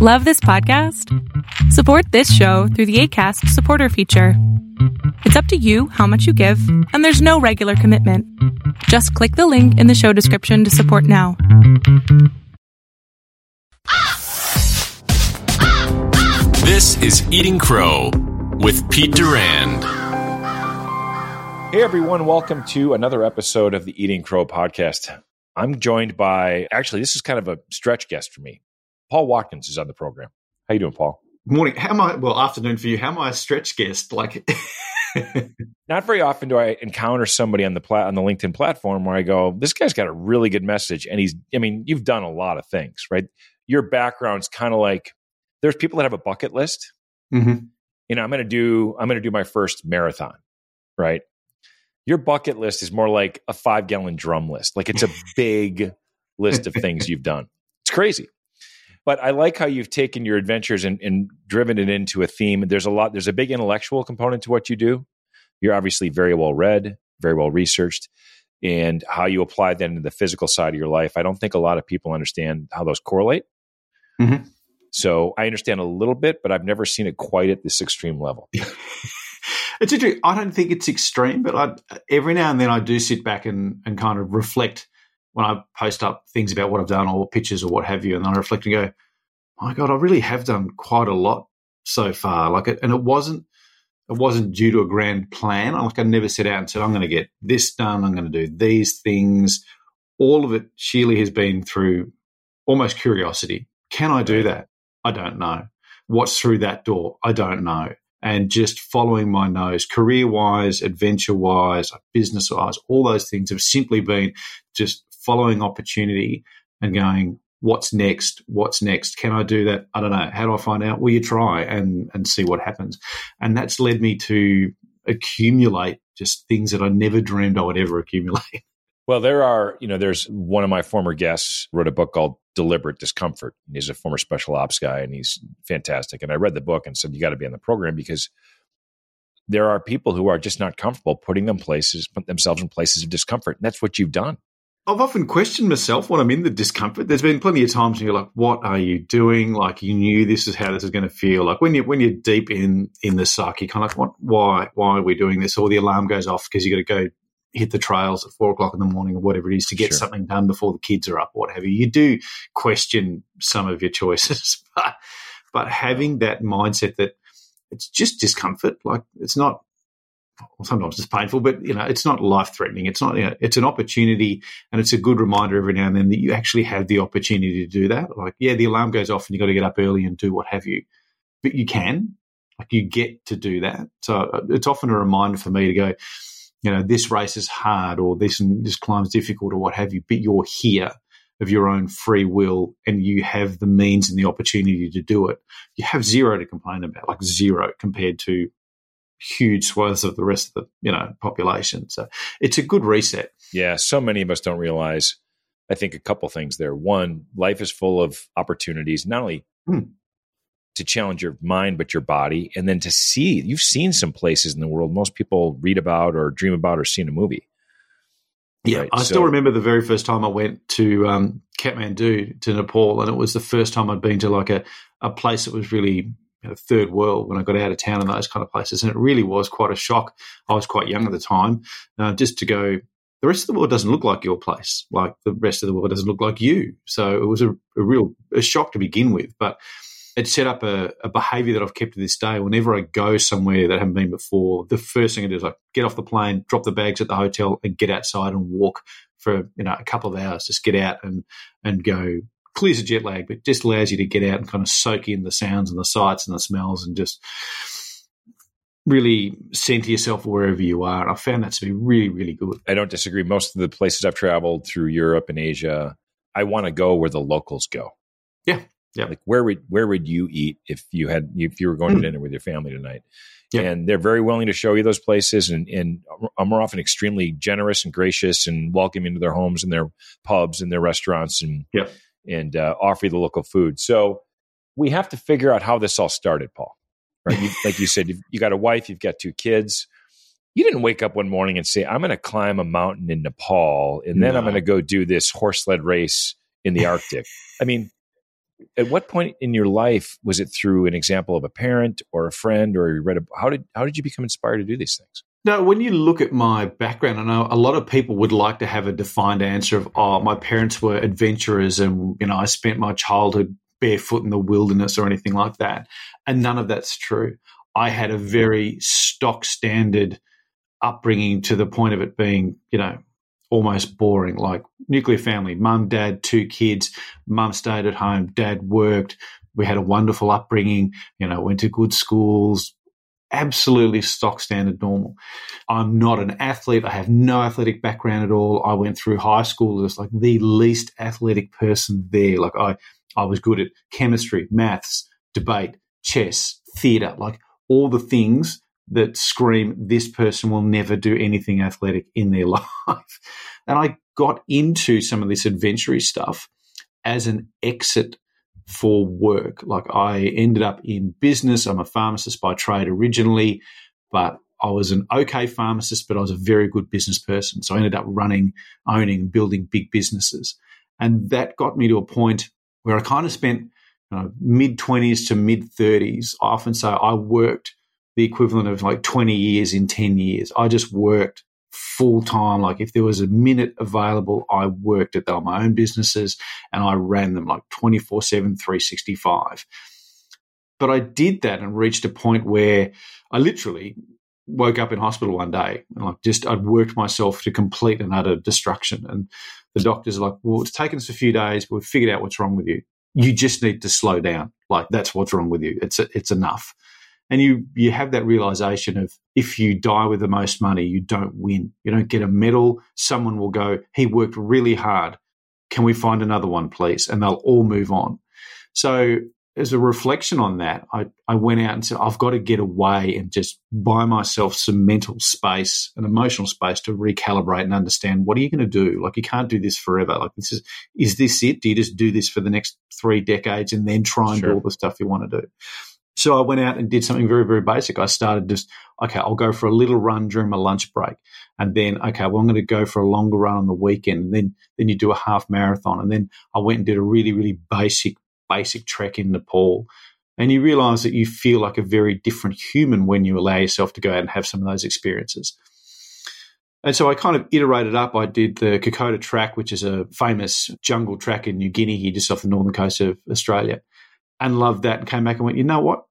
Love this podcast? Support this show through the ACAST supporter feature. It's up to you how much you give, and there's no regular commitment. Just click the link in the show description to support now. This is Eating Crow with Pete Durand. Hey everyone, welcome to another episode of the Eating Crow podcast. I'm joined by actually this is kind of a stretch guest for me. Paul Watkins is on the program. How you doing, Paul? Morning. How am I? Well, afternoon for you. How am I a stretch guest? Like, not very often do I encounter somebody on the plat on the LinkedIn platform where I go, "This guy's got a really good message," and he's. I mean, you've done a lot of things, right? Your background's kind of like there's people that have a bucket list. mm-hmm. You know, I'm going to do. I'm going to do my first marathon, right? Your bucket list is more like a five gallon drum list. Like it's a big list of things you've done. It's crazy. But I like how you've taken your adventures and, and driven it into a theme. There's a lot, there's a big intellectual component to what you do. You're obviously very well read, very well researched, and how you apply that into the physical side of your life. I don't think a lot of people understand how those correlate. Mhm. So I understand a little bit, but I've never seen it quite at this extreme level. it's interesting. I don't think it's extreme, but I, every now and then I do sit back and, and kind of reflect when I post up things about what I've done or pictures or what have you, and then I reflect and go, "My God, I really have done quite a lot so far." Like, it, and it wasn't it wasn't due to a grand plan. Like, I never set out and said, "I'm going to get this done. I'm going to do these things." All of it sheerly has been through almost curiosity. Can I do that? I don't know. What's through that door? I don't know. And just following my nose, career wise, adventure wise, business wise, all those things have simply been just following opportunity and going, what's next? What's next? Can I do that? I don't know. How do I find out? Will you try and, and see what happens. And that's led me to accumulate just things that I never dreamed I would ever accumulate. Well, there are, you know, there's one of my former guests wrote a book called Deliberate Discomfort. He's a former special ops guy and he's fantastic. And I read the book and said, you got to be on the program because there are people who are just not comfortable putting them places, put themselves in places of discomfort. And that's what you've done. I've often questioned myself when I'm in the discomfort. There's been plenty of times when you're like, "What are you doing?" Like you knew this is how this is going to feel. Like when you when you're deep in in the suck, you kind of like, "What? Why? Why are we doing this?" Or the alarm goes off because you got to go hit the trails at four o'clock in the morning or whatever it is to get Sure. something done before the kids are up, or what have you. You do question some of your choices, but but having that mindset that it's just discomfort, like it's not. Sometimes it's painful, but you know it's not life threatening. It's not. You know, it's an opportunity, and it's a good reminder every now and then that you actually have the opportunity to do that. Like, yeah, the alarm goes off, and you got to get up early and do what have you, but you can. Like, you get to do that. So uh, it's often a reminder for me to go you know, this race is hard or this this climb's difficult or what have you, but you're here of your own free will and you have the means and the opportunity to do it. You have zero to complain about, like zero compared to huge swathes of the rest of the, you know, population. So it's a good reset. Yeah, so many of us don't realize. I think a couple things there. One, life is full of opportunities, not only Hmm. to challenge your mind, but your body, and then to see. You've seen some places in the world most people read about or dream about or see in a movie. Yeah, Right, I so- still remember the very first time I went to um, Kathmandu to Nepal, and it was the first time I'd been to like a, a place that was really you know, third world when I got out of town and those kind of places, and it really was quite a shock. I was quite young at the time, uh, just to go. The rest of the world doesn't look like your place. Like the rest of the world doesn't look like you. So it was a, a real a shock to begin with, but it set up a, a behavior that I've kept to this day. Whenever I go somewhere that I haven't been before, the first thing I do is I get off the plane, drop the bags at the hotel, and get outside and walk for you know a couple of hours. Just get out and and go. Clears the jet lag, but just allows you to get out and kind of soak in the sounds and the sights and the smells and just really center yourself wherever you are. And I found that to be really, really good. I don't disagree. Most of the places I've traveled through Europe and Asia, I want to go where the locals go. Yeah, yeah. Like where would where would you eat if you had if you were going to Mm. dinner with your family tonight? Yeah. And they're very willing to show you those places, and and are more often extremely generous and gracious and welcoming to their homes and their pubs and their restaurants and Yeah. And uh, offer you the local food. So we have to figure out how this all started, Paul. Right? You, like you said, you've, you got a wife, you've got two kids. You didn't wake up one morning and say, "I'm going to climb a mountain in Nepal, and then I'm going to go do this horse sled race in the Arctic." I mean, at what point in your life was it through an example of a parent or a friend or you read a, how did how did you become inspired to do these things? No, when you look at my background, I know a lot of people would like to have a defined answer of, oh, my parents were adventurers and, you know, I spent my childhood barefoot in the wilderness or anything like that. And none of that's true. I had a very stock standard upbringing to the point of it being, you know, almost boring, like nuclear family, mum, dad, two kids, mum stayed at home, dad worked. We had a wonderful upbringing, you know, went to good schools, absolutely stock standard normal. I'm not an athlete. I have no athletic background at all. I went through high school as like the least athletic person there. Like I, I was good at chemistry, maths, debate, chess, theatre, like all the things that scream this person will never do anything athletic in their life. and I got into some of this adventurous stuff as an exit for work. Like I ended up in business. I'm a pharmacist by trade originally, but I was an okay pharmacist, but I was a very good business person. So I ended up running, owning, and building big businesses. And that got me to a point where I kind of spent you know, mid 20s to mid 30s. I often say I worked the equivalent of like 20 years in 10 years. I just worked full time. Like if there was a minute available, I worked at my own businesses and I ran them like 24 7, 365. But I did that and reached a point where I literally woke up in hospital one day and like just I'd worked myself to complete and utter destruction. And the doctors are like, well, it's taken us a few days, but we've figured out what's wrong with you. You just need to slow down. Like that's what's wrong with you. It's it's enough and you you have that realization of if you die with the most money you don't win. You don't get a medal. Someone will go he worked really hard. Can we find another one please? And they'll all move on. So as a reflection on that i, I went out and said i've got to get away and just buy myself some mental space and emotional space to recalibrate and understand what are you going to do? Like you can't do this forever. Like this is is this it? Do you just do this for the next three decades and then try and sure. do all the stuff you want to do so I went out and did something very, very basic. I started just, okay, I'll go for a little run during my lunch break. And then, okay, well, I'm going to go for a longer run on the weekend. And then, then you do a half marathon. And then I went and did a really, really basic, basic trek in Nepal. And you realize that you feel like a very different human when you allow yourself to go out and have some of those experiences. And so I kind of iterated up. I did the Kokoda track, which is a famous jungle track in New Guinea, here just off the northern coast of Australia, and loved that and came back and went, you know what?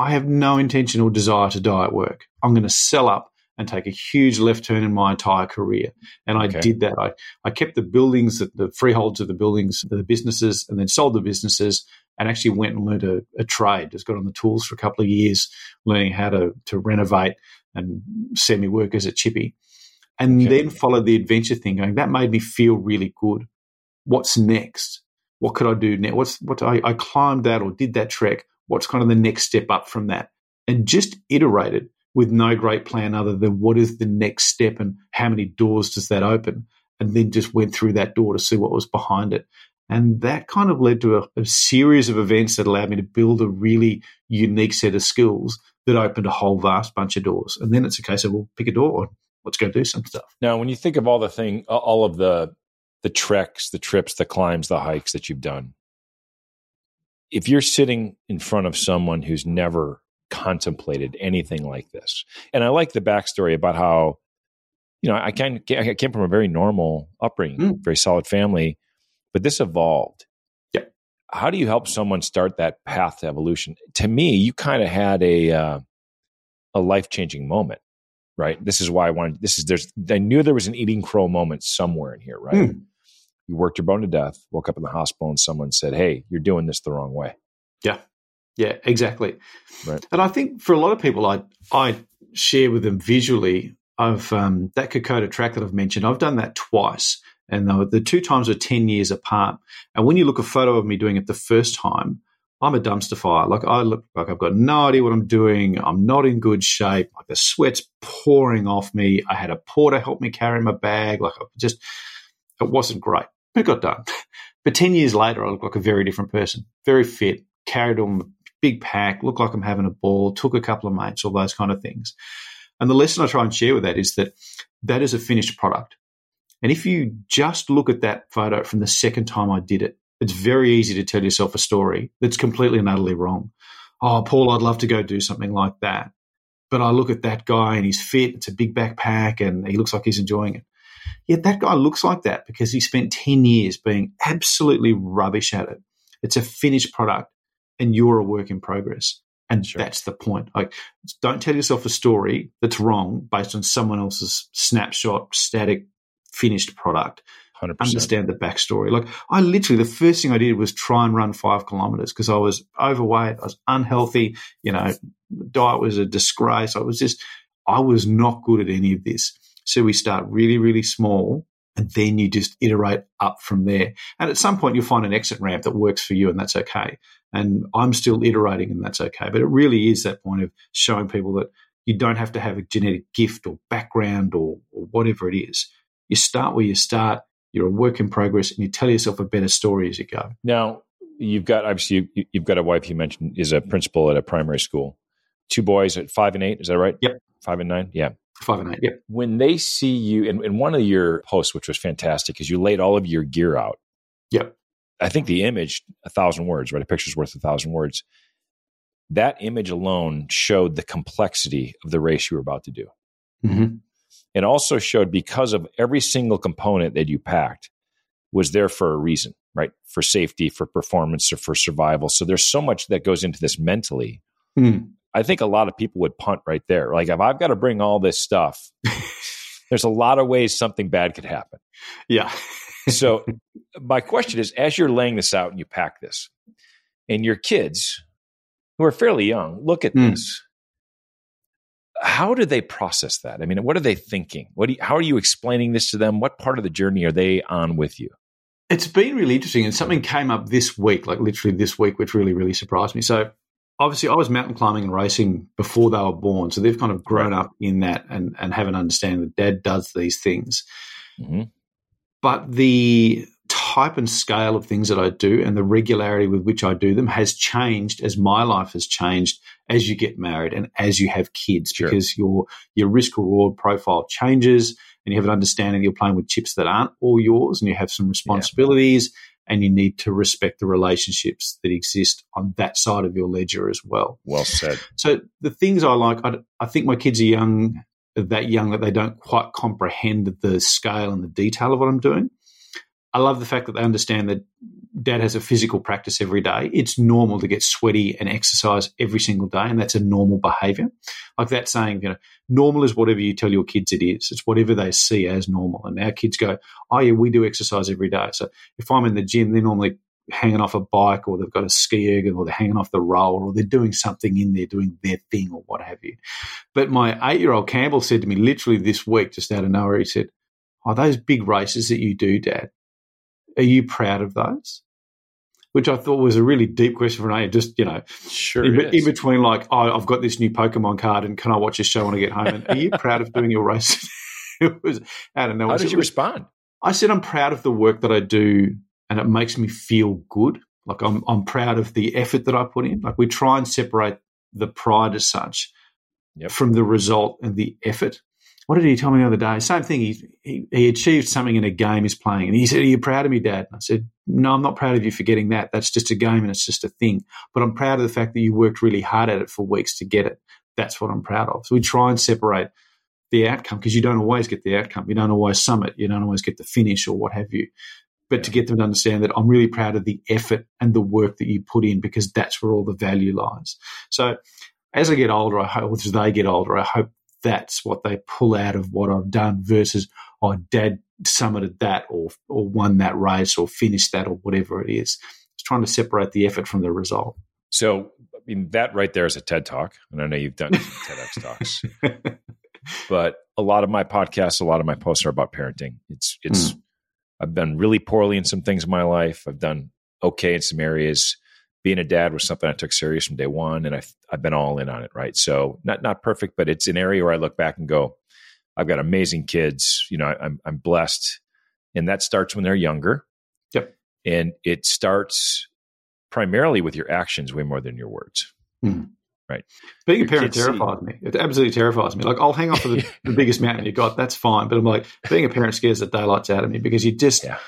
I have no intention or desire to die at work. I'm going to sell up and take a huge left turn in my entire career. And I okay. did that. I, I kept the buildings, the freeholds of the buildings, the businesses, and then sold the businesses and actually went and learned a, a trade. Just got on the tools for a couple of years, learning how to, to renovate and semi work as a Chippy. And okay. then followed the adventure thing going, that made me feel really good. What's next? What could I do next? What's what I, I climbed that or did that trek what's kind of the next step up from that? And just iterated with no great plan other than what is the next step and how many doors does that open? And then just went through that door to see what was behind it. And that kind of led to a, a, series of events that allowed me to build a really unique set of skills that opened a whole vast bunch of doors. And then it's a case of, well, pick a door and let's go do some stuff. Now, when you think of all the thing, all of the the treks, the trips, the climbs, the hikes that you've done, if you're sitting in front of someone who's never contemplated anything like this, and I like the backstory about how, you know, I came, I came from a very normal upbringing, mm. very solid family, but this evolved. Yeah. How do you help someone start that path to evolution? To me, you kind of had a uh, a life changing moment, right? This is why I wanted. This is there's. I knew there was an eating crow moment somewhere in here, right? Mm you worked your bone to death, woke up in the hospital, and someone said, "Hey, you're doing this the wrong way." Yeah, yeah, exactly. Right. And I think for a lot of people, I I share with them visually. I've um, that Kokoda track that I've mentioned. I've done that twice, and the, the two times were ten years apart. And when you look a photo of me doing it the first time, I'm a dumpster fire. Like I look like I've got no idea what I'm doing. I'm not in good shape. Like the sweat's pouring off me. I had a porter help me carry my bag. Like I just, it wasn't great but it got done. But 10 years later, I look like a very different person, very fit, carried on a big pack, looked like I'm having a ball, took a couple of mates, all those kind of things. And the lesson I try and share with that is that that is a finished product. And if you just look at that photo from the second time I did it, It's very easy to tell yourself a story that's completely and utterly wrong. Oh, Paul, I'd love to go do something like that. But I look at that guy and he's fit, it's a big backpack, and he looks like he's enjoying it. Yet that guy looks like that because he spent 10 years being absolutely rubbish at it. It's a finished product and you're a work in progress. And sure. that's the point. Like, don't tell yourself a story that's wrong based on someone else's snapshot, static, finished product. 100%. Understand the backstory. Like, I literally, the first thing I did was try and run five kilometers because I was overweight, I was unhealthy, you know, diet was a disgrace. I was just, I was not good at any of this. So we start really, really small and then you just iterate up from there. And at some point, you'll find an exit ramp that works for you, and that's okay. And I'm still iterating, and that's okay. But it really is that point of showing people that you don't have to have a genetic gift or background or, or whatever it is. You start where you start. You're a work in progress, and you tell yourself a better story as you go. Now, you've got obviously you, you've got a wife you mentioned is a principal at a primary school. Two boys at five and eight. Is that right? Yep. Five and nine. Yeah. Five and eight. Yep. When they see you, in, in one of your posts, which was fantastic, is you laid all of your gear out. Yep. I think the image, a thousand words, right? A picture's worth a thousand words. That image alone showed the complexity of the race you were about to do. Mm-hmm. It also showed because of every single component that you packed was there for a reason, right? For safety, for performance, or for survival. So there's so much that goes into this mentally. Mm. I think a lot of people would punt right there. Like if I've got to bring all this stuff, there's a lot of ways something bad could happen. Yeah. so my question is as you're laying this out and you pack this and your kids who are fairly young look at mm. this how do they process that i mean what are they thinking what you, how are you explaining this to them what part of the journey are they on with you it's been really interesting and something came up this week like literally this week which really really surprised me so obviously I was mountain climbing and racing before they were born, so they've kind of grown up in that and and have an understanding that dad does these things. Mm-hmm. But the type and scale of things that I do and the regularity with which I do them has changed as my life has changed as you get married and as you have kids sure. because your your risk reward profile changes and you have an understanding you're playing with chips that aren't all yours and you have some responsibilities and you need to respect the relationships that exist on that side of your ledger as well. Well said. So the things I like, I, I think my kids are young, that young that they don't quite comprehend the scale and the detail of what I'm doing. I love the fact that they understand that dad has a physical practice every day. It's normal to get sweaty and exercise every single day, and that's a normal behavior. Like that saying, you know, normal is whatever you tell your kids it is. It's whatever they see as normal. And our kids go, oh, yeah, we do exercise every day. So if I'm in the gym, they're normally hanging off a bike or they've got a ski erg or they're hanging off the roller or they're doing something in there, doing their thing or what have you. But my eight year old Campbell said to me literally this week, just out of nowhere, he said, Oh, those big races that you do, Dad, are you proud of those? Which I thought was a really deep question for an Just you know, sure. In, in, between, like, oh, I've got this new Pokemon card, and can I watch a show when I get home? And are you proud of doing your race? it was out of nowhere. How did you was, respond? I said I'm proud of the work that I do, and it makes me feel good. Like I'm, I'm proud of the effort that I put in. Like we try and separate the pride as such yep. from the result and the effort what did he tell me the other day? Same thing. He, he, he achieved something in a game he's playing, and he said, "Are you proud of me, Dad?" And I said, "No, I'm not proud of you for getting that. That's just a game and it's just a thing. But I'm proud of the fact that you worked really hard at it for weeks to get it. That's what I'm proud of." So we try and separate the outcome because you don't always get the outcome. You don't always summit. You don't always get the finish or what have you. But to get them to understand that I'm really proud of the effort and the work that you put in because that's where all the value lies. So as I get older, I hope, as they get older, I hope that's what they pull out of what I've done versus, oh, dad summited that or, or won that race or finished that or whatever it is. It's trying to separate the effort from the result. So, I mean, that right there is a TED talk. And I know you've done some TEDx talks. but a lot of my podcasts, a lot of my posts are about parenting. It's, it's, mm. I've done really poorly in some things in my life. I've done okay in some areas being a dad was something I took serious from day one, and I've I've been all in on it. Right, so not not perfect, but it's an area where I look back and go, I've got amazing kids. You know, I, I'm I'm blessed, and that starts when they're younger. Yep, and it starts primarily with your actions way more than your words. Mm. Right. Being your a parent terrifies see. me. It absolutely terrifies me. Like I'll hang off of the, the, biggest mountain you got. That's fine. But I'm like, being a parent scares the daylights out of me because you just, yeah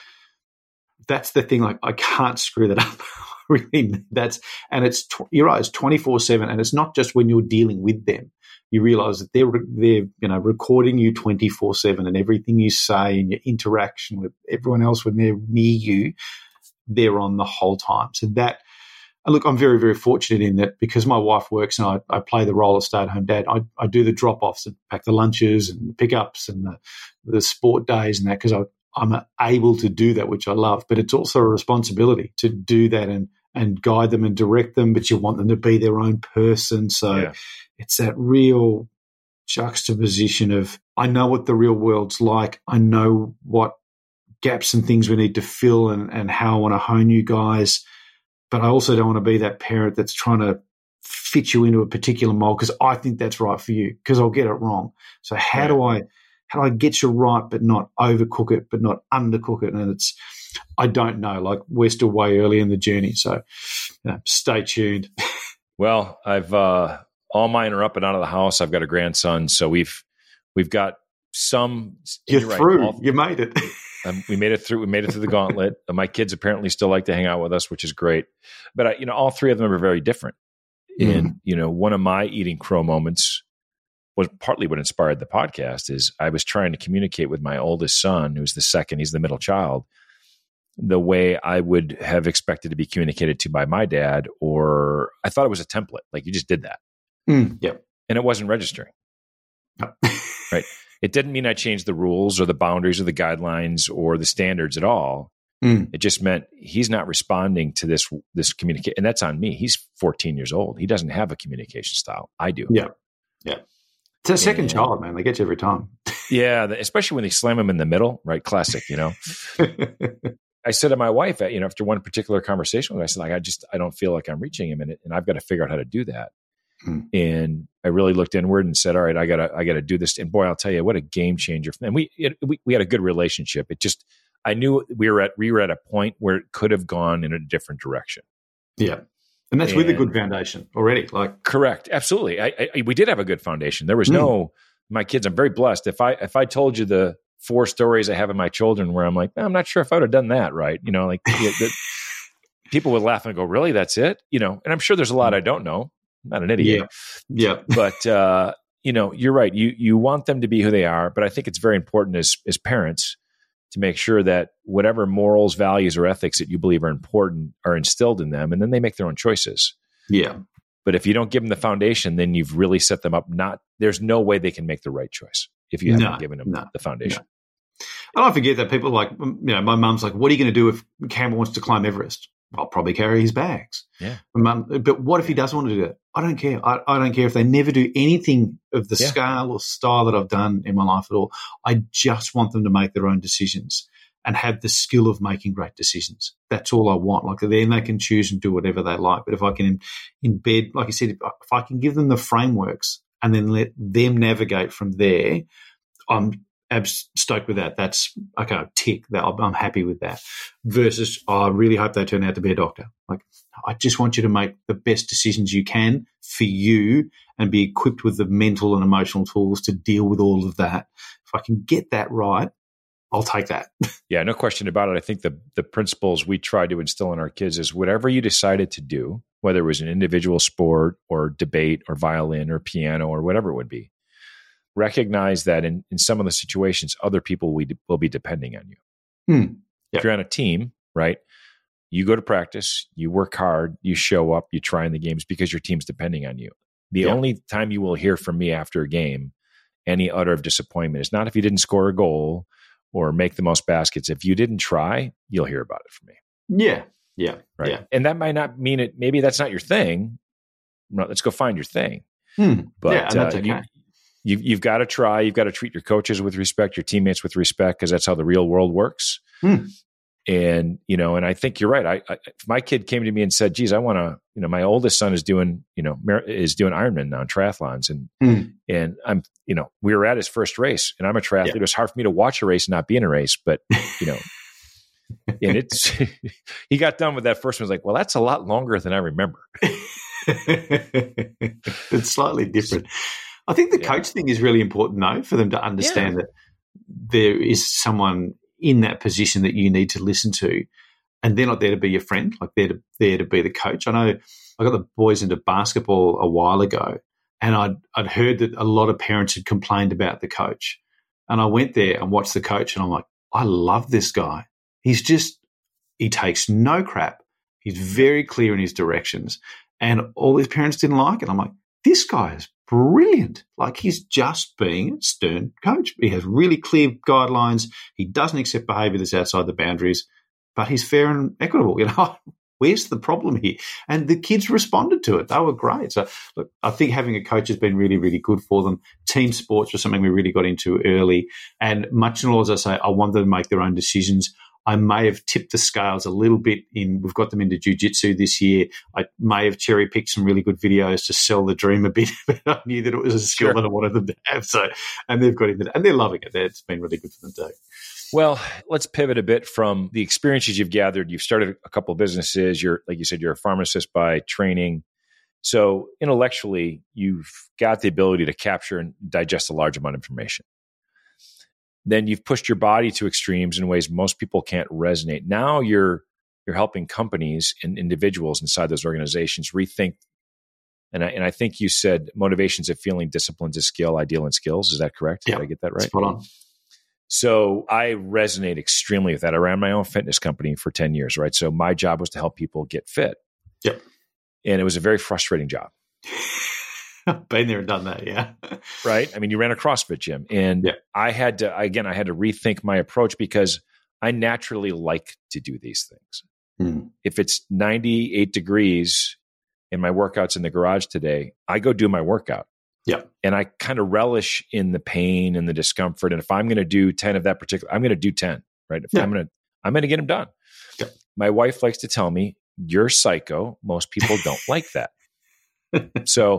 that's the thing. Like I can't screw that up. really, that's and it's you're right. It's twenty four seven, and it's not just when you're dealing with them. You realize that they're they're you know recording you twenty four seven, and everything you say and your interaction with everyone else when they're near you, they're on the whole time. So that. Look, I'm very, very fortunate in that because my wife works and I, I play the role of stay at home dad, I, I do the drop offs and pack the lunches and the pickups and the, the sport days and that because I, I'm able to do that, which I love. But it's also a responsibility to do that and and guide them and direct them. But you want them to be their own person. So yeah. it's that real juxtaposition of I know what the real world's like. I know what gaps and things we need to fill and, and how I want to hone you guys. But I also don't want to be that parent that's trying to fit you into a particular mold because I think that's right for you because I'll get it wrong. So how yeah. do I how do I get you right but not overcook it, but not undercook it? And it's, I don't know. Like we're still way early in the journey. So you know, stay tuned. well, I've, uh, all mine are up and out of the house. I've got a grandson. So we've, we've got some. You're, you're through. Right, you made it. um, we made it through. We made it through the gauntlet. my kids apparently still like to hang out with us, which is great. But I, you know, all three of them are very different. Mm. And you know, one of my eating crow moments was partly what inspired the podcast is I was trying to communicate with my oldest son, who's the second, he's the middle child, the way I would have expected to be communicated to by my dad, or I thought it was a template. Like you just did that. Mm, yeah. And it wasn't registering. No. right. It didn't mean I changed the rules or the boundaries or the guidelines or the standards at all. Mm. It just meant he's not responding to this this communicate, and that's on me. He's 14 years old. He doesn't have a communication style. I do. Yeah, yeah. It's a second child, man. They get you every time. yeah, especially when they slam them in the middle, right? Classic, you know. I said to my wife, you know, after one particular conversation, I said, like, I just, I don't feel like I'm reaching him, and, and I've got to figure out how to do that. Hmm. And I really looked inward and said, all right, I gotta, I gotta do this. And boy, I'll tell you, what a game changer! And we, it, we, we had a good relationship. It just, I knew we were at, we were at a point where it could have gone in a different direction. Yeah. And that's and, with a good foundation already. Like correct, absolutely. I, I, we did have a good foundation. There was mm. no my kids. I'm very blessed. If I if I told you the four stories I have of my children, where I'm like, I'm not sure if I would have done that right. You know, like the, people would laugh and go, "Really? That's it?" You know. And I'm sure there's a lot I don't know. I'm not an idiot. Yeah. yeah. but uh, you know, you're right. You you want them to be who they are, but I think it's very important as as parents to make sure that whatever morals, values, or ethics that you believe are important are instilled in them, and then they make their own choices. Yeah. But if you don't give them the foundation, then you've really set them up. Not there's no way they can make the right choice if you haven't no, given them no, the foundation. No. I don't forget that people like you know my mom's like, what are you going to do if Campbell wants to climb Everest? I'll probably carry his bags. Yeah. But what if he doesn't want to do it? I don't care. I, I don't care if they never do anything of the yeah. scale or style that I've done in my life at all. I just want them to make their own decisions and have the skill of making great decisions. That's all I want. Like then they can choose and do whatever they like. But if I can embed, like I said, if I can give them the frameworks and then let them navigate from there, I'm abs- stoked with that. That's okay. Tick that. I'm happy with that. Versus, oh, I really hope they turn out to be a doctor. Like, I just want you to make the best decisions you can for you and be equipped with the mental and emotional tools to deal with all of that. If I can get that right, I'll take that. yeah, no question about it. I think the the principles we try to instill in our kids is whatever you decided to do, whether it was an individual sport or debate or violin or piano or whatever it would be, recognize that in, in some of the situations, other people will, will be depending on you. Hmm. If you're on a team, right? You go to practice, you work hard, you show up, you try in the games because your team's depending on you. The yeah. only time you will hear from me after a game, any utter of disappointment, is not if you didn't score a goal or make the most baskets. If you didn't try, you'll hear about it from me. Yeah. Yeah. Right. Yeah. And that might not mean it. Maybe that's not your thing. Let's go find your thing. Hmm. But yeah, that's uh, okay. you, you, you've got to try. You've got to treat your coaches with respect, your teammates with respect, because that's how the real world works. Hmm. And you know, and I think you're right. I, I if my kid came to me and said, "Geez, I want to," you know, my oldest son is doing, you know, is doing Ironman now, triathlons, and hmm. and I'm, you know, we were at his first race, and I'm a triathlete. Yeah. It was hard for me to watch a race and not be in a race, but you know. and it's he got done with that first one. Was like, well, that's a lot longer than I remember. it's slightly different. I think the yeah. coach thing is really important, though, for them to understand yeah. that there is someone in that position that you need to listen to. and they're not there to be your friend, like they're to, there to be the coach. I know I got the boys into basketball a while ago, and I'd, I'd heard that a lot of parents had complained about the coach. And I went there and watched the coach, and I'm like, I love this guy. He's just, he takes no crap. He's very clear in his directions. And all his parents didn't like it. I'm like, this guy is brilliant. Like he's just being a stern coach. He has really clear guidelines. He doesn't accept behavior that's outside the boundaries, but he's fair and equitable. You know, where's the problem here? And the kids responded to it. They were great. So look, I think having a coach has been really, really good for them. Team sports was something we really got into early. And much in all, as I say, I want them to make their own decisions. I may have tipped the scales a little bit in, we've got them into jujitsu this year. I may have cherry picked some really good videos to sell the dream a bit, but I knew that it was a skill sure. that I wanted them to have. So, and they've got into and they're loving it. It's been really good for them too. Well, let's pivot a bit from the experiences you've gathered. You've started a couple of businesses. You're, like you said, you're a pharmacist by training. So intellectually, you've got the ability to capture and digest a large amount of information then you've pushed your body to extremes in ways most people can't resonate. Now you're you're helping companies and individuals inside those organizations rethink. And I, and I think you said motivations of feeling, disciplines of skill, ideal and skills. Is that correct? Yeah, Did I get that right? Spot on. So I resonate extremely with that. I ran my own fitness company for 10 years, right? So my job was to help people get fit. Yep. And it was a very frustrating job. Been there and done that, yeah. right. I mean, you ran a CrossFit gym, and yeah. I had to again, I had to rethink my approach because I naturally like to do these things. Mm. If it's 98 degrees in my workouts in the garage today, I go do my workout. Yeah. And I kind of relish in the pain and the discomfort. And if I'm going to do 10 of that particular, I'm going to do 10, right? If yeah. I'm going to, I'm going to get them done. Yeah. My wife likes to tell me, you're psycho. Most people don't like that. So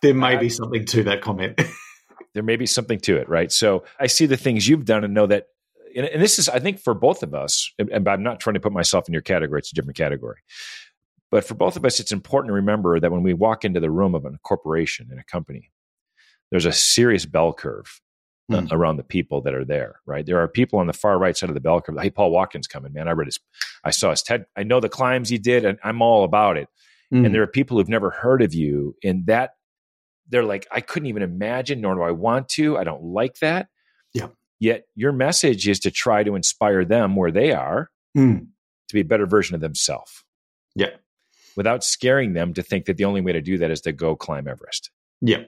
there may uh, be something to that comment. there may be something to it, right? So I see the things you've done and know that, and, and this is, I think, for both of us, and, and I'm not trying to put myself in your category, it's a different category. But for both of us, it's important to remember that when we walk into the room of a corporation in a company, there's a serious bell curve mm. around the people that are there, right? There are people on the far right side of the bell curve. Hey, Paul Watkins coming, man. I read his, I saw his TED. I know the climbs he did, and I'm all about it. Mm. And there are people who've never heard of you, and that they're like, I couldn't even imagine, nor do I want to. I don't like that. Yeah. Yet your message is to try to inspire them where they are mm. to be a better version of themselves. Yeah. Without scaring them to think that the only way to do that is to go climb Everest. Yeah.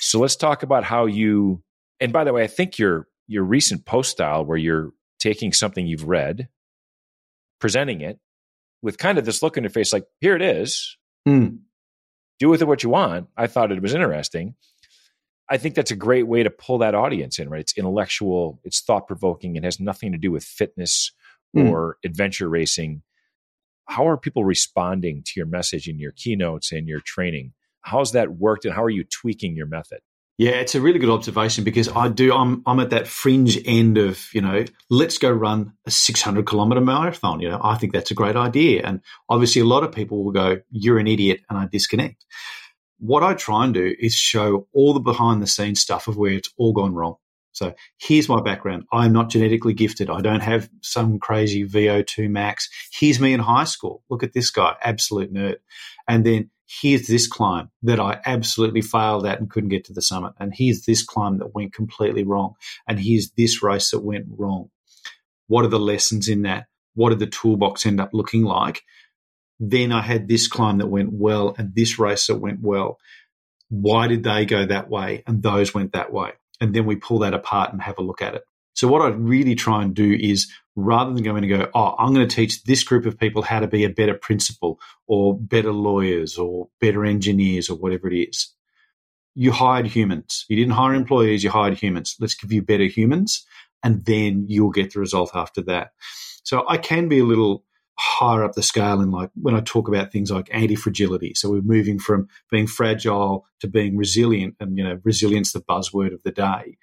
so let's talk about how you and by the way, I think your your recent post style where you're taking something you've read, presenting it, with kind of this look on your face, like, here it is. Mm. Do with it what you want. I thought it was interesting. I think that's a great way to pull that audience in, right? It's intellectual, it's thought provoking, it has nothing to do with fitness mm. or adventure racing. How are people responding to your message in your keynotes and your training? How's that worked and how are you tweaking your method? Yeah, it's a really good observation because I do. I'm I'm at that fringe end of you know, let's go run a 600 kilometer marathon. You know, I think that's a great idea, and obviously a lot of people will go, "You're an idiot," and I disconnect. What I try and do is show all the behind the scenes stuff of where it's all gone wrong. So here's my background. I'm not genetically gifted. I don't have some crazy VO2 max. Here's me in high school. Look at this guy, absolute nerd. And then here's this climb that I absolutely failed at and couldn't get to the summit. And here's this climb that went completely wrong. And here's this race that went wrong. What are the lessons in that? What did the toolbox end up looking like? Then I had this climb that went well and this race that went well. Why did they go that way and those went that way? and then we pull that apart and have a look at it. So what I really try and do is rather than going to go, oh, I'm going to teach this group of people how to be a better principal or better lawyers or better engineers or whatever it is. You hired humans. You didn't hire employees, you hired humans. Let's give you better humans and then you'll get the result after that. So I can be a little higher up the scale in like when I talk about things like anti-fragility. So we're moving from being fragile to being resilient and you know resilience the buzzword of the day.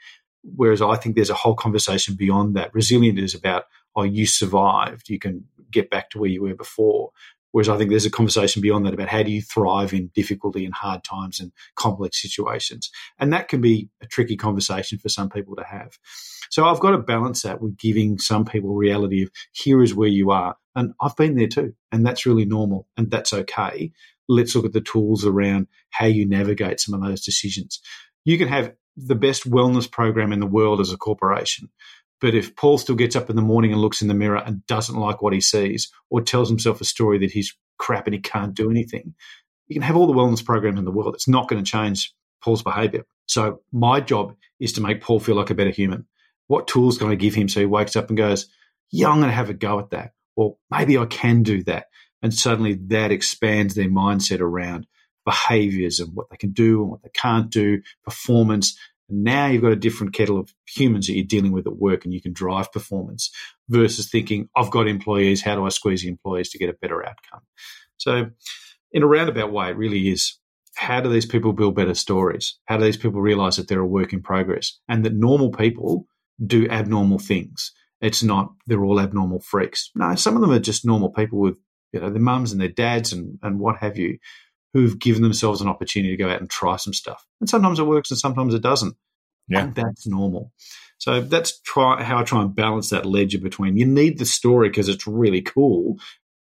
Whereas I think there's a whole conversation beyond that. Resilient is about oh you survived, you can get back to where you were before. Whereas I think there's a conversation beyond that about how do you thrive in difficulty and hard times and complex situations. And that can be a tricky conversation for some people to have. So I've got to balance that with giving some people reality of here is where you are. And I've been there too. And that's really normal and that's okay. Let's look at the tools around how you navigate some of those decisions. You can have the best wellness program in the world as a corporation. But if Paul still gets up in the morning and looks in the mirror and doesn't like what he sees or tells himself a story that he's crap and he can't do anything, you can have all the wellness programs in the world. It's not going to change Paul's behavior. So my job is to make Paul feel like a better human. What tools can I give him so he wakes up and goes, yeah, I'm going to have a go at that. Or maybe I can do that. And suddenly that expands their mindset around behaviors and what they can do and what they can't do, performance, now you've got a different kettle of humans that you're dealing with at work and you can drive performance versus thinking, I've got employees, how do I squeeze the employees to get a better outcome? So, in a roundabout way, it really is how do these people build better stories? How do these people realize that they're a work in progress and that normal people do abnormal things? It's not they're all abnormal freaks. No, some of them are just normal people with you know their mums and their dads and, and what have you who've given themselves an opportunity to go out and try some stuff. And sometimes it works and sometimes it doesn't. Yeah. And that's normal. So that's try how I try and balance that ledger between you need the story because it's really cool,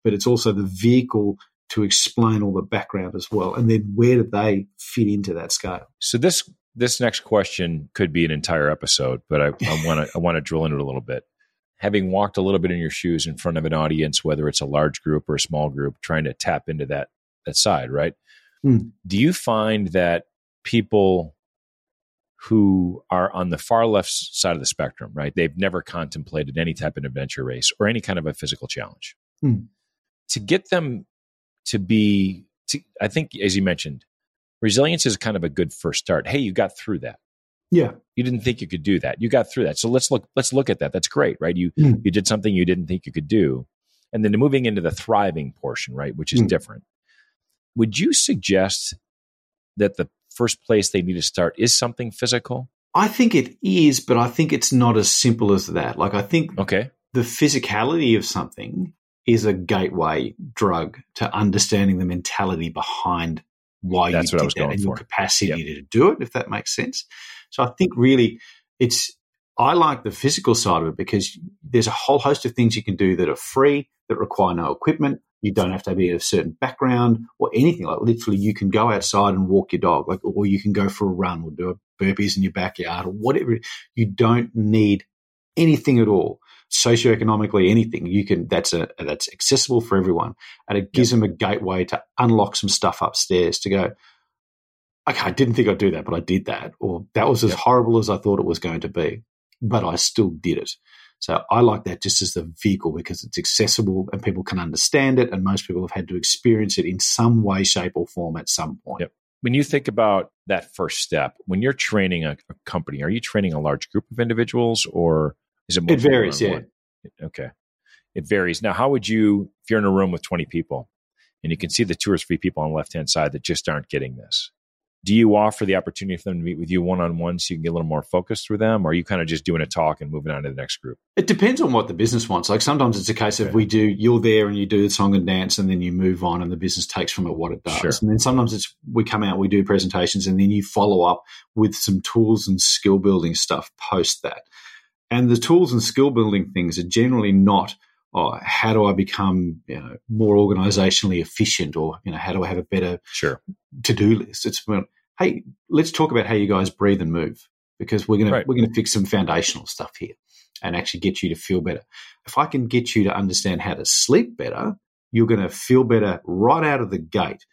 but it's also the vehicle to explain all the background as well. And then where do they fit into that scale? So this this next question could be an entire episode, but I want to I want to drill into it a little bit. Having walked a little bit in your shoes in front of an audience, whether it's a large group or a small group, trying to tap into that that side, right? Mm. Do you find that people who are on the far left side of the spectrum, right? They've never contemplated any type of adventure race or any kind of a physical challenge. Mm. To get them to be, to, I think, as you mentioned, resilience is kind of a good first start. Hey, you got through that. Yeah. You didn't think you could do that. You got through that. So let's look, let's look at that. That's great, right? You, mm. you did something you didn't think you could do. And then moving into the thriving portion, right? Which is mm. different. Would you suggest that the first place they need to start is something physical? I think it is, but I think it's not as simple as that. Like I think okay. the physicality of something is a gateway drug to understanding the mentality behind why That's you did that and your capacity yep. to do it, if that makes sense. So I think really it's I like the physical side of it because there's a whole host of things you can do that are free, that require no equipment, you don't have to be a certain background or anything. Like literally, you can go outside and walk your dog, like, or you can go for a run or do a burpees in your backyard or whatever. You don't need anything at all. Socioeconomically, anything you can. That's a that's accessible for everyone, and it gives yep. them a gateway to unlock some stuff upstairs to go. Okay, I didn't think I'd do that, but I did that, or that was as yep. horrible as I thought it was going to be, but I still did it. So I like that just as the vehicle because it's accessible and people can understand it. And most people have had to experience it in some way, shape, or form at some point. Yep. When you think about that first step, when you're training a, a company, are you training a large group of individuals or is it more? It varies, yeah. Okay. It varies. Now, how would you, if you're in a room with 20 people and you can see the two or three people on the left hand side that just aren't getting this, do you offer the opportunity for them to meet with you one on one so you can get a little more focused through them? Or are you kind of just doing a talk and moving on to the next group? It depends on what the business wants. Like sometimes it's a case of we do you're there and you do the song and dance and then you move on and the business takes from it what it does. Sure. and then sometimes it's we come out we do presentations and then you follow up with some tools and skill building stuff post that. And the tools and skill building things are generally not oh, how do I become you know, more organizationally efficient or, you know, how do I have a better sure. to-do list? It's, well, hey, let's talk about how you guys breathe and move because we're going right. to, we're going to fix some foundational stuff here and actually get you to feel better. If I can get you to understand how to sleep better, you're going to feel better right out of the gate.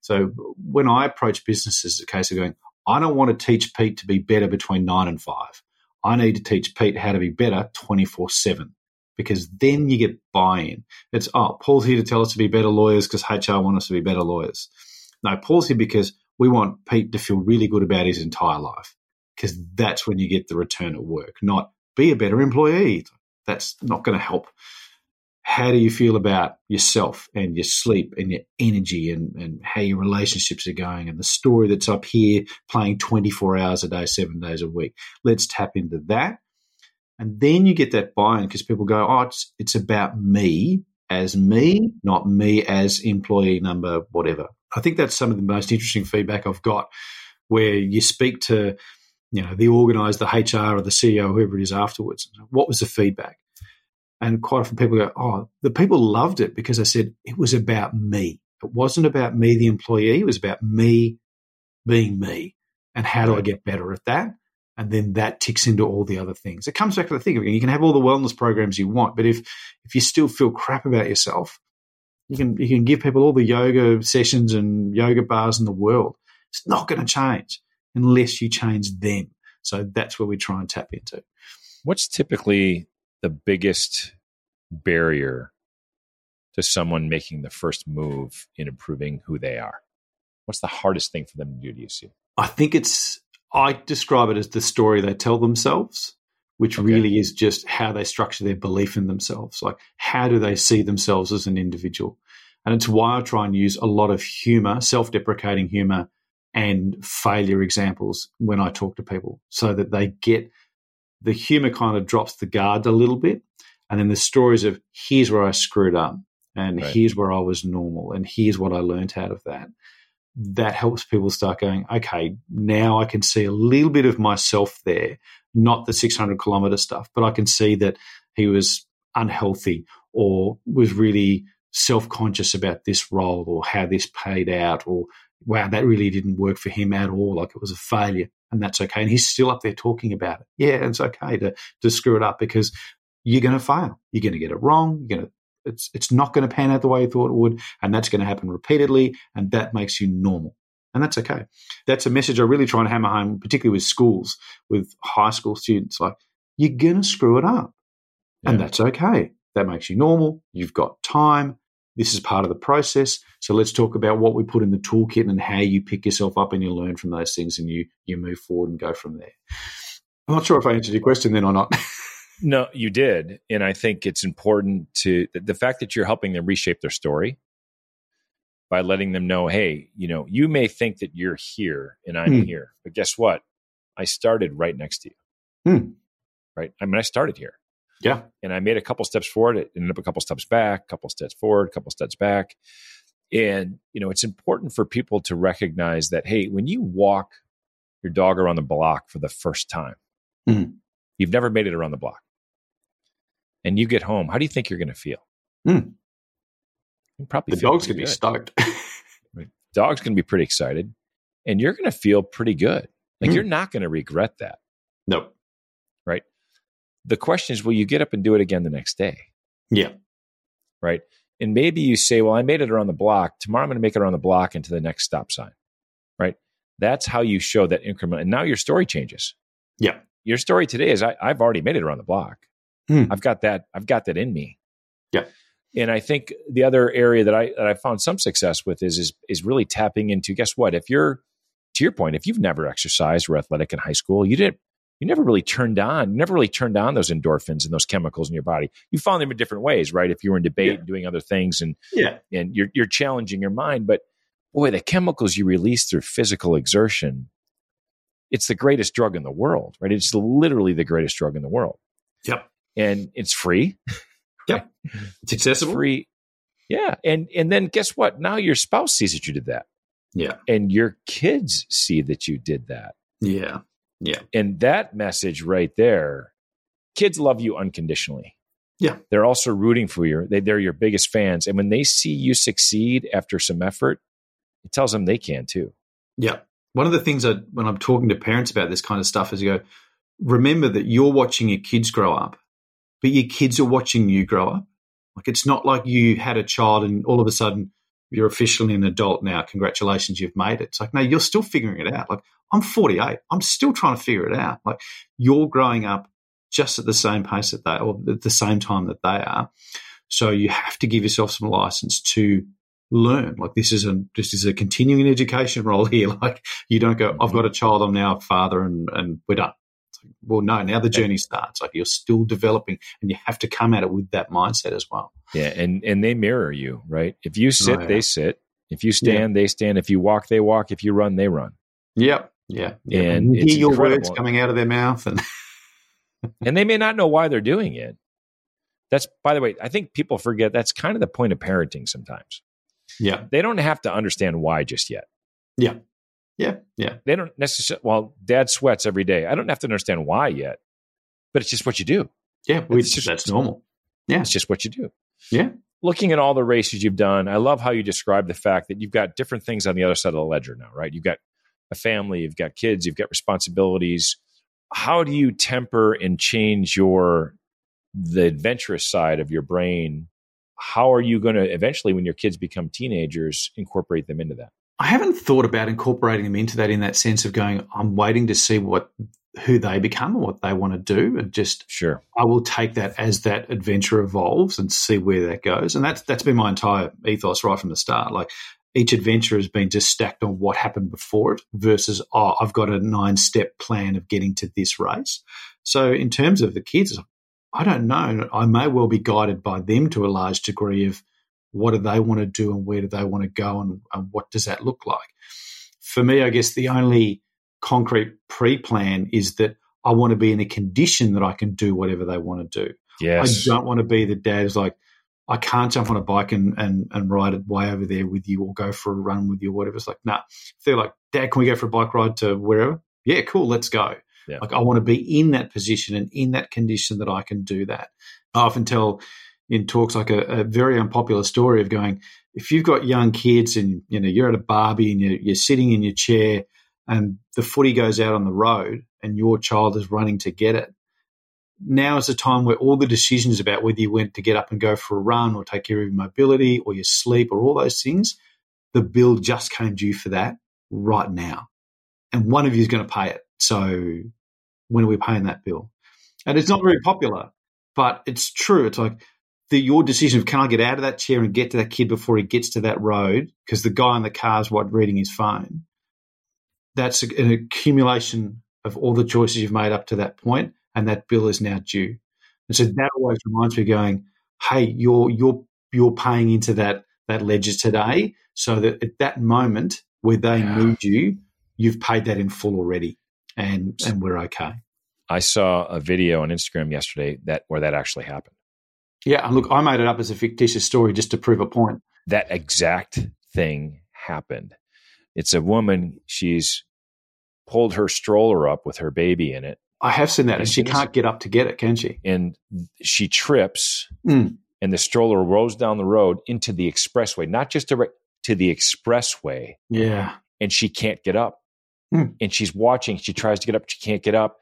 So when I approach businesses, it's a case of going, I don't want to teach Pete to be better between nine and five. I need to teach Pete how to be better 24 7 because then you get buy-in. It's oh, Paul's here to tell us to be better lawyers because HR want us to be better lawyers. No, Paul's here because we want Pete to feel really good about his entire life because that's when you get the return at work. Not be a better employee. That's not going to help. How do you feel about yourself and your sleep and your energy and, and how your relationships are going and the story that's up here playing 24 hours a day, seven days a week? Let's tap into that and then you get that buy-in because people go, oh, it's, it's about me as me, not me as employee number whatever. I think that's some of the most interesting feedback I've got where you speak to you know the organizer, the HR or the CEO, whoever it is afterwards. What was the feedback? And quite often people go, "Oh, the people loved it because I said it was about me. It wasn't about me, the employee. It was about me being me. And how do I get better at that? And then that ticks into all the other things. It comes back to the thing you can have all the wellness programs you want, but if if you still feel crap about yourself, you can you can give people all the yoga sessions and yoga bars in the world. It's not going to change unless you change them. So that's where we try and tap into. What's typically the biggest barrier to someone making the first move in improving who they are? What's the hardest thing for them to do, do you see? I think it's, I describe it as the story they tell themselves, which okay. really is just how they structure their belief in themselves. Like, how do they see themselves as an individual? And it's why I try and use a lot of humor, self deprecating humor, and failure examples when I talk to people so that they get the humor kind of drops the guard a little bit. And then the stories of here's where I screwed up and right. here's where I was normal and here's what I learned out of that. That helps people start going, okay, now I can see a little bit of myself there, not the 600 kilometer stuff, but I can see that he was unhealthy or was really self conscious about this role or how this paid out or wow, that really didn't work for him at all. Like it was a failure, and that's okay. And he's still up there talking about it. Yeah, it's okay to to screw it up because you're going to fail. You're going to get it wrong. You're going to it's it's not going to pan out the way you thought it would, and that's going to happen repeatedly, and that makes you normal. And that's okay. That's a message I really try and hammer home, particularly with schools, with high school students. Like, you're going to screw it up. Yeah. And that's okay. That makes you normal. You've got time. This is part of the process. So let's talk about what we put in the toolkit and how you pick yourself up and you learn from those things and you you move forward and go from there. I'm not sure if I answered your question then or not. no, you did. And I think it's important to the fact that you're helping them reshape their story by letting them know, hey, you know, you may think that you're here and I'm hmm. here, but guess what? I started right next to you. Hmm. Right? I mean, I started here. Yeah. And I made a couple steps forward. It ended up a couple steps back, a couple steps forward, a couple steps back. And, you know, it's important for people to recognize that, hey, when you walk your dog around the block for the first time, mm-hmm. you've never made it around the block. And you get home, how do you think you're going to feel? Mm. Probably the dog's going to be stoked. dog's going to be pretty excited, and you're going to feel pretty good. Like mm. you're not going to regret that. Nope. Right. The question is, will you get up and do it again the next day? Yeah. Right. And maybe you say, well, I made it around the block. Tomorrow I'm going to make it around the block into the next stop sign. Right. That's how you show that increment. And now your story changes. Yeah. Your story today is I, have already made it around the block. Hmm. I've got that. I've got that in me. Yeah. And I think the other area that I that I found some success with is is is really tapping into. Guess what? If you're to your point, if you've never exercised or athletic in high school, you didn't you never really turned on, you never really turned on those endorphins and those chemicals in your body. You found them in different ways, right? If you were in debate yeah. and doing other things and yeah. and you're you're challenging your mind, but boy, the chemicals you release through physical exertion, it's the greatest drug in the world, right? It's literally the greatest drug in the world. Yep. And it's free. Yep. It's accessible. It's free. Yeah. And and then guess what? Now your spouse sees that you did that. Yeah. And your kids see that you did that. Yeah. Yeah. And that message right there, kids love you unconditionally. Yeah. They're also rooting for you. They, they're your biggest fans. And when they see you succeed after some effort, it tells them they can too. Yeah. One of the things I, when I'm talking to parents about this kind of stuff is you go, remember that you're watching your kids grow up, but your kids are watching you grow up. Like it's not like you had a child and all of a sudden you're officially an adult now. Congratulations, you've made it. It's like, no, you're still figuring it out. Like, I'm 48. I'm still trying to figure it out. Like, you're growing up just at the same pace that they, or at the same time that they are. So you have to give yourself some license to learn. Like, this is a this is a continuing education role here. Like, you don't go, I've got a child, I'm now a father, and and we're done well, no, now the journey starts. Like you're still developing, and you have to come at it with that mindset as well. Yeah, and and they mirror you, right? If you sit, oh, yeah. they sit. If you stand, yeah. they stand. If you walk, they walk. If you run, they run. Yep. Yeah. yeah. And, hear your words coming out of their mouth, and and they may not know why they're doing it. That's by the way, I think people forget that's kind of the point of parenting sometimes. Yeah. They don't have to understand why just yet. Yeah. Yeah. Yeah. They don't necessarily well, dad sweats every day. I don't have to understand why yet. But it's just what you do. Yeah. We, It's just- that's normal. Yeah. It's just what you do. Yeah. looking at all the races you've done, I love how you describe the fact that you've got different things on the other side of the ledger now, right? You've got a family, you've got kids, you've got responsibilities. How do you temper and change your the adventurous side of your brain? How are you going to eventually, when your kids become teenagers, incorporate them into that? I haven't thought about incorporating them into that in that sense of going, I'm waiting to see what who they become and what they want to do and just Sure. I will take that as that adventure evolves and see where that goes. And that's that's been my entire ethos right from the start. Like each adventure has been just stacked on what happened before it versus oh, I've got a nine step plan of getting to this race. So in terms of the kids, I don't know. I may well be guided by them to a large degree of what do they want to do and where do they want to go and, and what does that look like. For me, I guess the only concrete pre-plan is that I want to be in a condition that I can do whatever they want to do. Yes. I don't want to be the dad who's like, I can't jump on a bike and, and, and ride it way over there with you or go for a run with you or whatever. It's like, nah. If they're like, Dad, can we go for a bike ride to wherever? Yeah, cool, let's go. Yeah. Like I want to be in that position and in that condition that I can do that. I often tell in talks like a, a very unpopular story of going, if you've got young kids and you know you're at a barbie and you're, you're sitting in your chair and the footy goes out on the road and your child is running to get it, now is the time where all the decisions about whether you went to get up and go for a run or take care of your mobility or your sleep or all those things, the bill just came due for that right now. And one of you is going to pay it. So when are we paying that bill? And it's not very popular, but it's true. It's like the, your decision of can I get out of that chair and get to that kid before he gets to that road because the guy in the car is what reading his phone. That's an accumulation of all the choices you've made up to that point, and that bill is now due. And so that always reminds me, going, "Hey, you're you're you're paying into that that ledger today, so that at that moment where they Yeah. need you, you've paid that in full already, and and we're okay." I saw a video on Instagram yesterday that where that actually happened. Yeah, and look, I made it up as a fictitious story just to prove a point. that exact thing happened. It's a woman, she's pulled her stroller up with her baby in it, I have seen that, and she can't get up to get it, can she? and she trips, Mm. and the stroller rolls down the road into the expressway, not just direct to the expressway, Yeah, and she can't get up. Hmm. And she's watching, she tries to get up, she can't get up.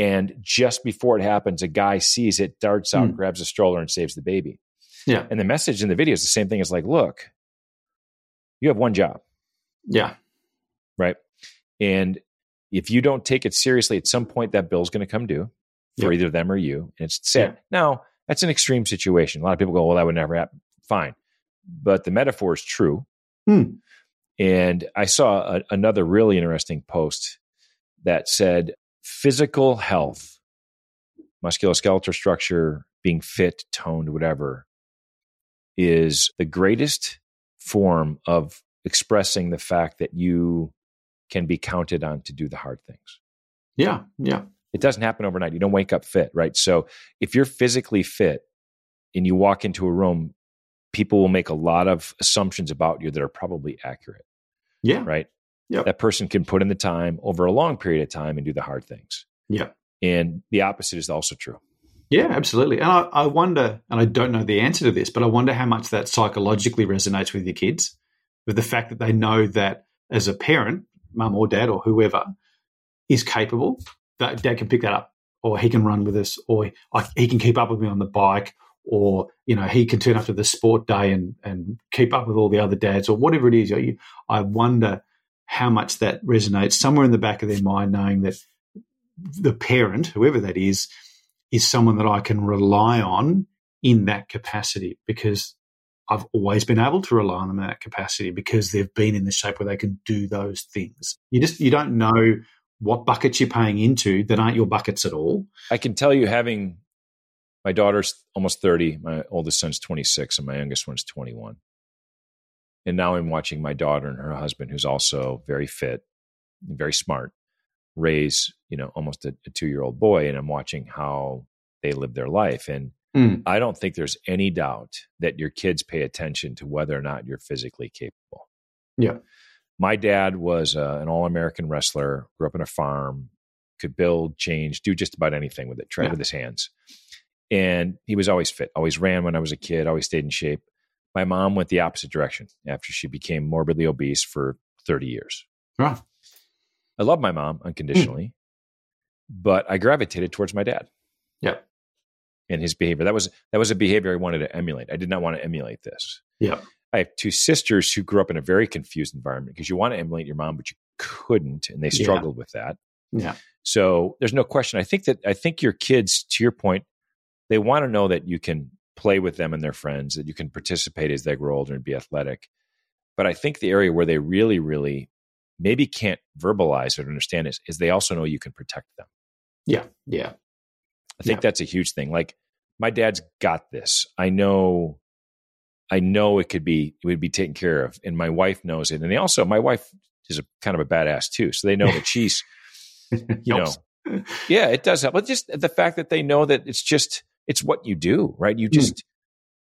And just before it happens, a guy sees it, darts out, Hmm. grabs a stroller, and saves the baby. yeah, And the message in the video is the same thing as like, look, you have one job. yeah, right? And if you don't take it seriously, at some point that bill's going to come due for either them or you, and it's sad. Yeah. Now that's an extreme situation. A lot of people go, "Well, that would never happen." Fine, but the metaphor is true. Hmm. And I saw a, another really interesting post that said physical health, musculoskeletal structure, being fit, toned, whatever, is the greatest form of expressing the fact that you can be counted on to do the hard things. yeah, yeah, It doesn't happen overnight. You don't wake up fit, right? So if you're physically fit and you walk into a room, people will make a lot of assumptions about you that are probably accurate, yeah, right? Yep. That person can put in the time over a long period of time and do the hard things. yeah. And the opposite is also true. Yeah, absolutely. And I, I wonder, and I don't know the answer to this, but I wonder how much that psychologically resonates with your kids, with the fact that they know that as a parent, mum or dad or whoever, is capable, that dad can pick that up, or he can run with us, or he can keep up with me on the bike, or you know he can turn up to the sport day and and keep up with all the other dads, or whatever it is. You- I wonder how much that resonates somewhere in the back of their mind, knowing that the parent, whoever that is, is someone that I can rely on in that capacity because I've always been able to rely on them in that capacity because they've been in the shape where they can do those things. You just you don't know what buckets you're paying into that aren't your buckets at all. I can tell you, having my daughter's almost 30, my oldest son's 26, and my youngest one's 21. And now I'm watching my daughter and her husband, who's also very fit, and very smart, raise, you know, almost a, a two year old boy. And I'm watching how they live their life. And Mm. I don't think there's any doubt that your kids pay attention to whether or not you're physically capable. Yeah. My dad was uh, an all American wrestler, grew up on a farm, could build, change, do just about anything with it, try Yeah. with his hands. And he was always fit, always ran when I was a kid, always stayed in shape. My mom went the opposite direction after she became morbidly obese for 30 years. Right. I love my mom unconditionally, but I gravitated towards my dad Yeah. and his behavior. That was that was a behavior I wanted to emulate. I did not want to emulate this. Yeah. I have two sisters who grew up in a very confused environment because you want to emulate your mom, but you couldn't, and they Yeah. struggled with that. Yeah. So there's no question. I think that I think your kids, to your point, they want to know that you can play with them and their friends, that you can participate as they grow older and be athletic. But I think the area where they really, really maybe can't verbalize or understand is, is they also know you can protect them. Yeah. Yeah. I think Yeah. that's a huge thing. Like my dad's got this. I know I know it could be it would be taken care of. And my wife knows it. And they also my wife is a kind of a badass too. So they know that she's you know yeah, it does help. But just the fact that they know that it's just it's what you do, right? You just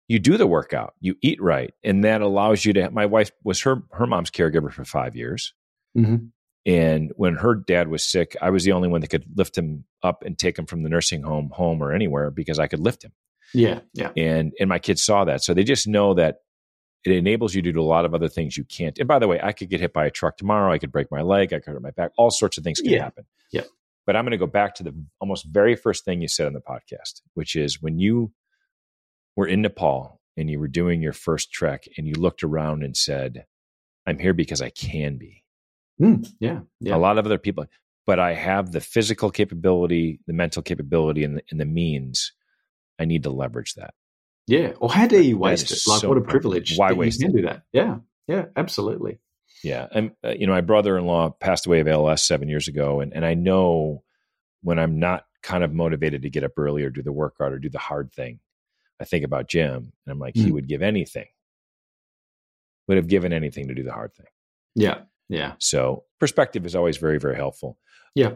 you do the workout, you eat right, and that allows you to. My wife was her her mom's caregiver for five years, Mhm. and when her dad was sick, I was the only one that could lift him up and take him from the nursing home home or anywhere because I could lift him, Yeah. Yeah. and and my kids saw that, so they just know that. It enables you to do a lot of other things you can't. And by the way, I could get hit by a truck tomorrow. I could break my leg. I could hurt my back. All sorts of things can Yeah. happen. Yeah. But I'm going to go back to the almost very first thing you said on the podcast, which is when you were in Nepal and you were doing your first trek and you looked around and said, I'm here because I can be. Mm. Yeah. Yeah. A lot of other people, but I have the physical capability, the mental capability, and the, and the means. I need to leverage that. Yeah. Or how dare you waste it? Like, so what a privilege. Why waste you can do that? Yeah. Yeah. Absolutely. Yeah. And, uh, you know, my brother in law passed away of ALS seven years ago. And, and I know when I'm not kind of motivated to get up early or do the workout or do the hard thing, I think about Jim and I'm like, he Mm. would give anything, would have given anything to do the hard thing. Yeah. Yeah. So perspective is always very, very helpful. Yeah.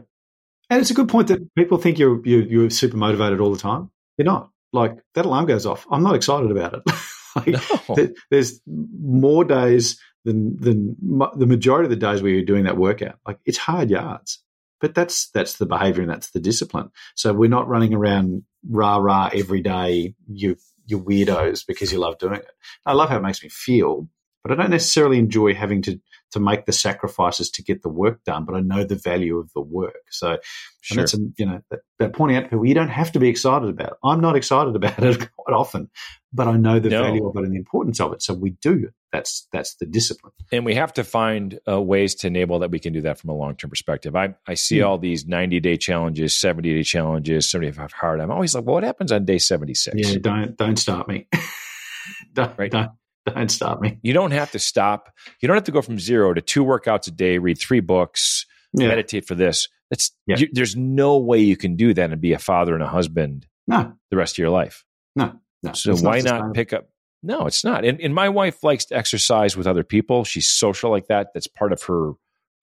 And it's a good point that people think you're, you're, you're super motivated all the time. You're not. Like, that alarm goes off. I'm not excited about it. like, No. th- there's more days than than the majority of the days where you're doing that workout. Like it's hard yards, but that's that's the behavior and that's the discipline. So we're not running around rah rah every day. You you weirdos because you love doing it. I love how it makes me feel, but I don't necessarily enjoy having to to make the sacrifices to get the work done. But I know the value of the work. So and Sure. that's a, you know that, that pointing out to people you don't have to be excited about. it. I'm not excited about it quite often, but I know the No. value of it and the importance of it. So we do. That's that's the discipline. and we have to find uh, ways to enable that we can do that from a long term perspective. I, I see Hmm. all these 90 day challenges, 70 day challenges, 75 hard. I'm always like, well, what happens on day 76? Yeah, don't don't start me. don't, Right. don't don't start me. You don't have to stop. You don't have to go from zero to two workouts a day, read three books, Yeah. meditate for this. It's, Yeah. you, there's no way you can do that and be a father and a husband No, the rest of your life. no, no. So why not pick up? No, it's not. And, and my wife likes to exercise with other people. She's social like that. That's part of her.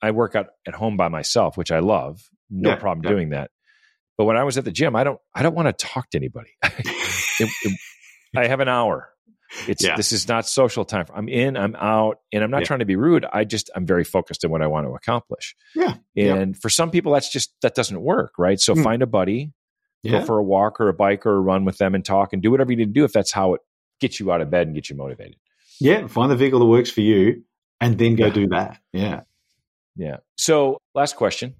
I work out at home by myself, which I love. No Yeah, problem yeah. doing that. But when I was at the gym, I don't. I don't want to talk to anybody. It- it- I have an hour. It's Yeah. this is not social time. I'm in. I'm out, and I'm not Yeah. trying to be rude. I just I'm very focused on what I want to accomplish. Yeah, yeah. And for some people, that's just that doesn't work, right? So Hmm. find a buddy, Yeah. go for a walk or a bike or a run with them and talk and do whatever you need to do if that's how it gets you out of bed and get you motivated. yeah, find the vehicle that works for you, and then go Yeah. do that. Yeah. Yeah. So last question.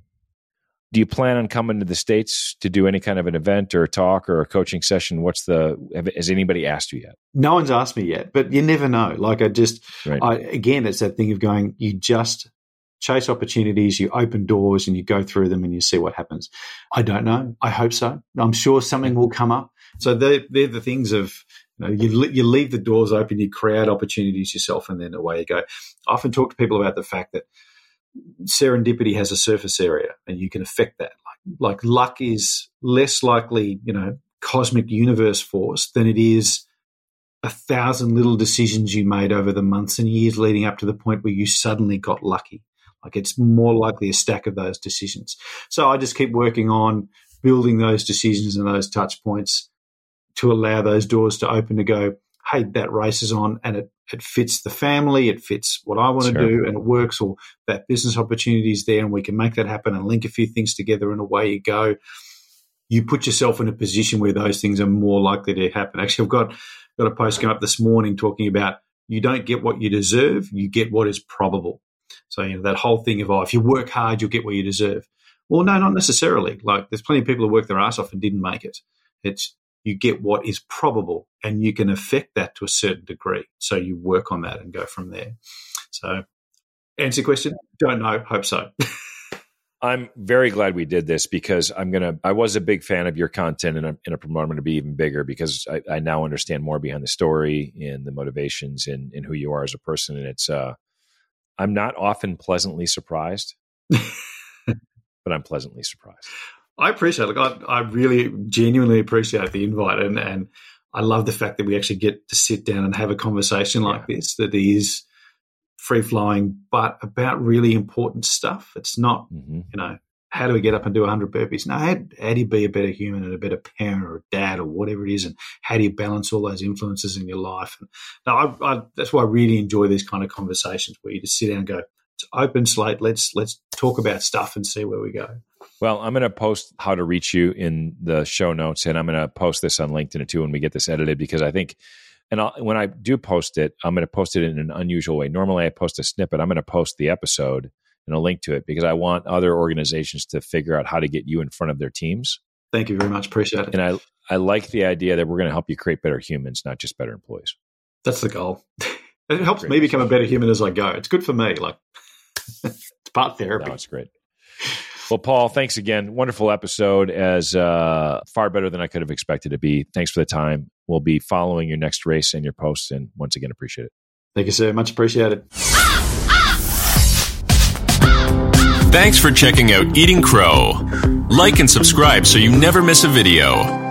Do you plan on coming to the States to do any kind of an event or a talk or a coaching session? What's the, have, has anybody asked you yet? No one's asked me yet, but you never know. Like I just, Right. I again, it's that thing of going. You just chase opportunities, you open doors, and you go through them, and you see what happens. I don't know. I hope so. I'm sure something will come up. So they're, they're the things of you know you you leave the doors open, you create opportunities yourself, and then away you go. I often talk to people about the fact that serendipity has a surface area, and you can affect that. Like like luck is less likely, you know, cosmic universe force than it is a thousand little decisions you made over the months and years leading up to the point where you suddenly got lucky. Like it's more likely a stack of those decisions. So I just keep working on building those decisions and those touch points to allow those doors to open to go, hey, that race is on and it, it fits the family, it fits what I want Sure. to do and it works, or that business opportunity is there and we can make that happen and link a few things together and away you go. You put yourself in a position where those things are more likely to happen. Actually, I've got got a post come up this morning talking about you don't get what you deserve, you get what is probable. So, you know, that whole thing of, oh, if you work hard, you'll get what you deserve. Well, no, not necessarily. Like, there's plenty of people who work their ass off and didn't make it. It's you get what is probable, and you can affect that to a certain degree. So you work on that and go from there. So, answer your question? Don't know. Hope so. I'm very glad we did this because I'm gonna. I was a big fan of your content, and I'm, and I'm going to be even bigger because I, I now understand more behind the story and the motivations and, and who you are as a person. And it's, uh, I'm not often pleasantly surprised, but I'm pleasantly surprised. I appreciate it. Like, I, I really genuinely appreciate the invite, and and I love the fact that we actually get to sit down and have a conversation like this that is free flowing, but about really important stuff. It's not hmm you know, how do we get up and do 100 burpees? No, how, how do you be a better human and a better parent or a dad or whatever it is? And how do you balance all those influences in your life? And no, I, I, that's why I really enjoy these kind of conversations where you just sit down and go, open slate. Let's let's talk about stuff and see where we go. Well, I'm going to post how to reach you in the show notes, and I'm going to post this on LinkedIn too when we get this edited because I think, and I'll, when I do post it, I'm going to post it in an unusual way. Normally, I post a snippet. I'm going to post the episode and a link to it because I want other organizations to figure out how to get you in front of their teams. Thank you very much. Appreciate it. And I I like the idea that we're going to help you create better humans, not just better employees. That's the goal. it helps Great. me become a better human as I go. It's good for me. Like it's part therapy. No, it's great. Well, Paul, thanks again. Wonderful episode, as uh, far better than I could have expected to be. Thanks for the time. We'll be following your next race and your posts, and once again, appreciate it. Thank you, sir. Much appreciated. Thanks for checking out Eating Crow. Like and subscribe so you never miss a video.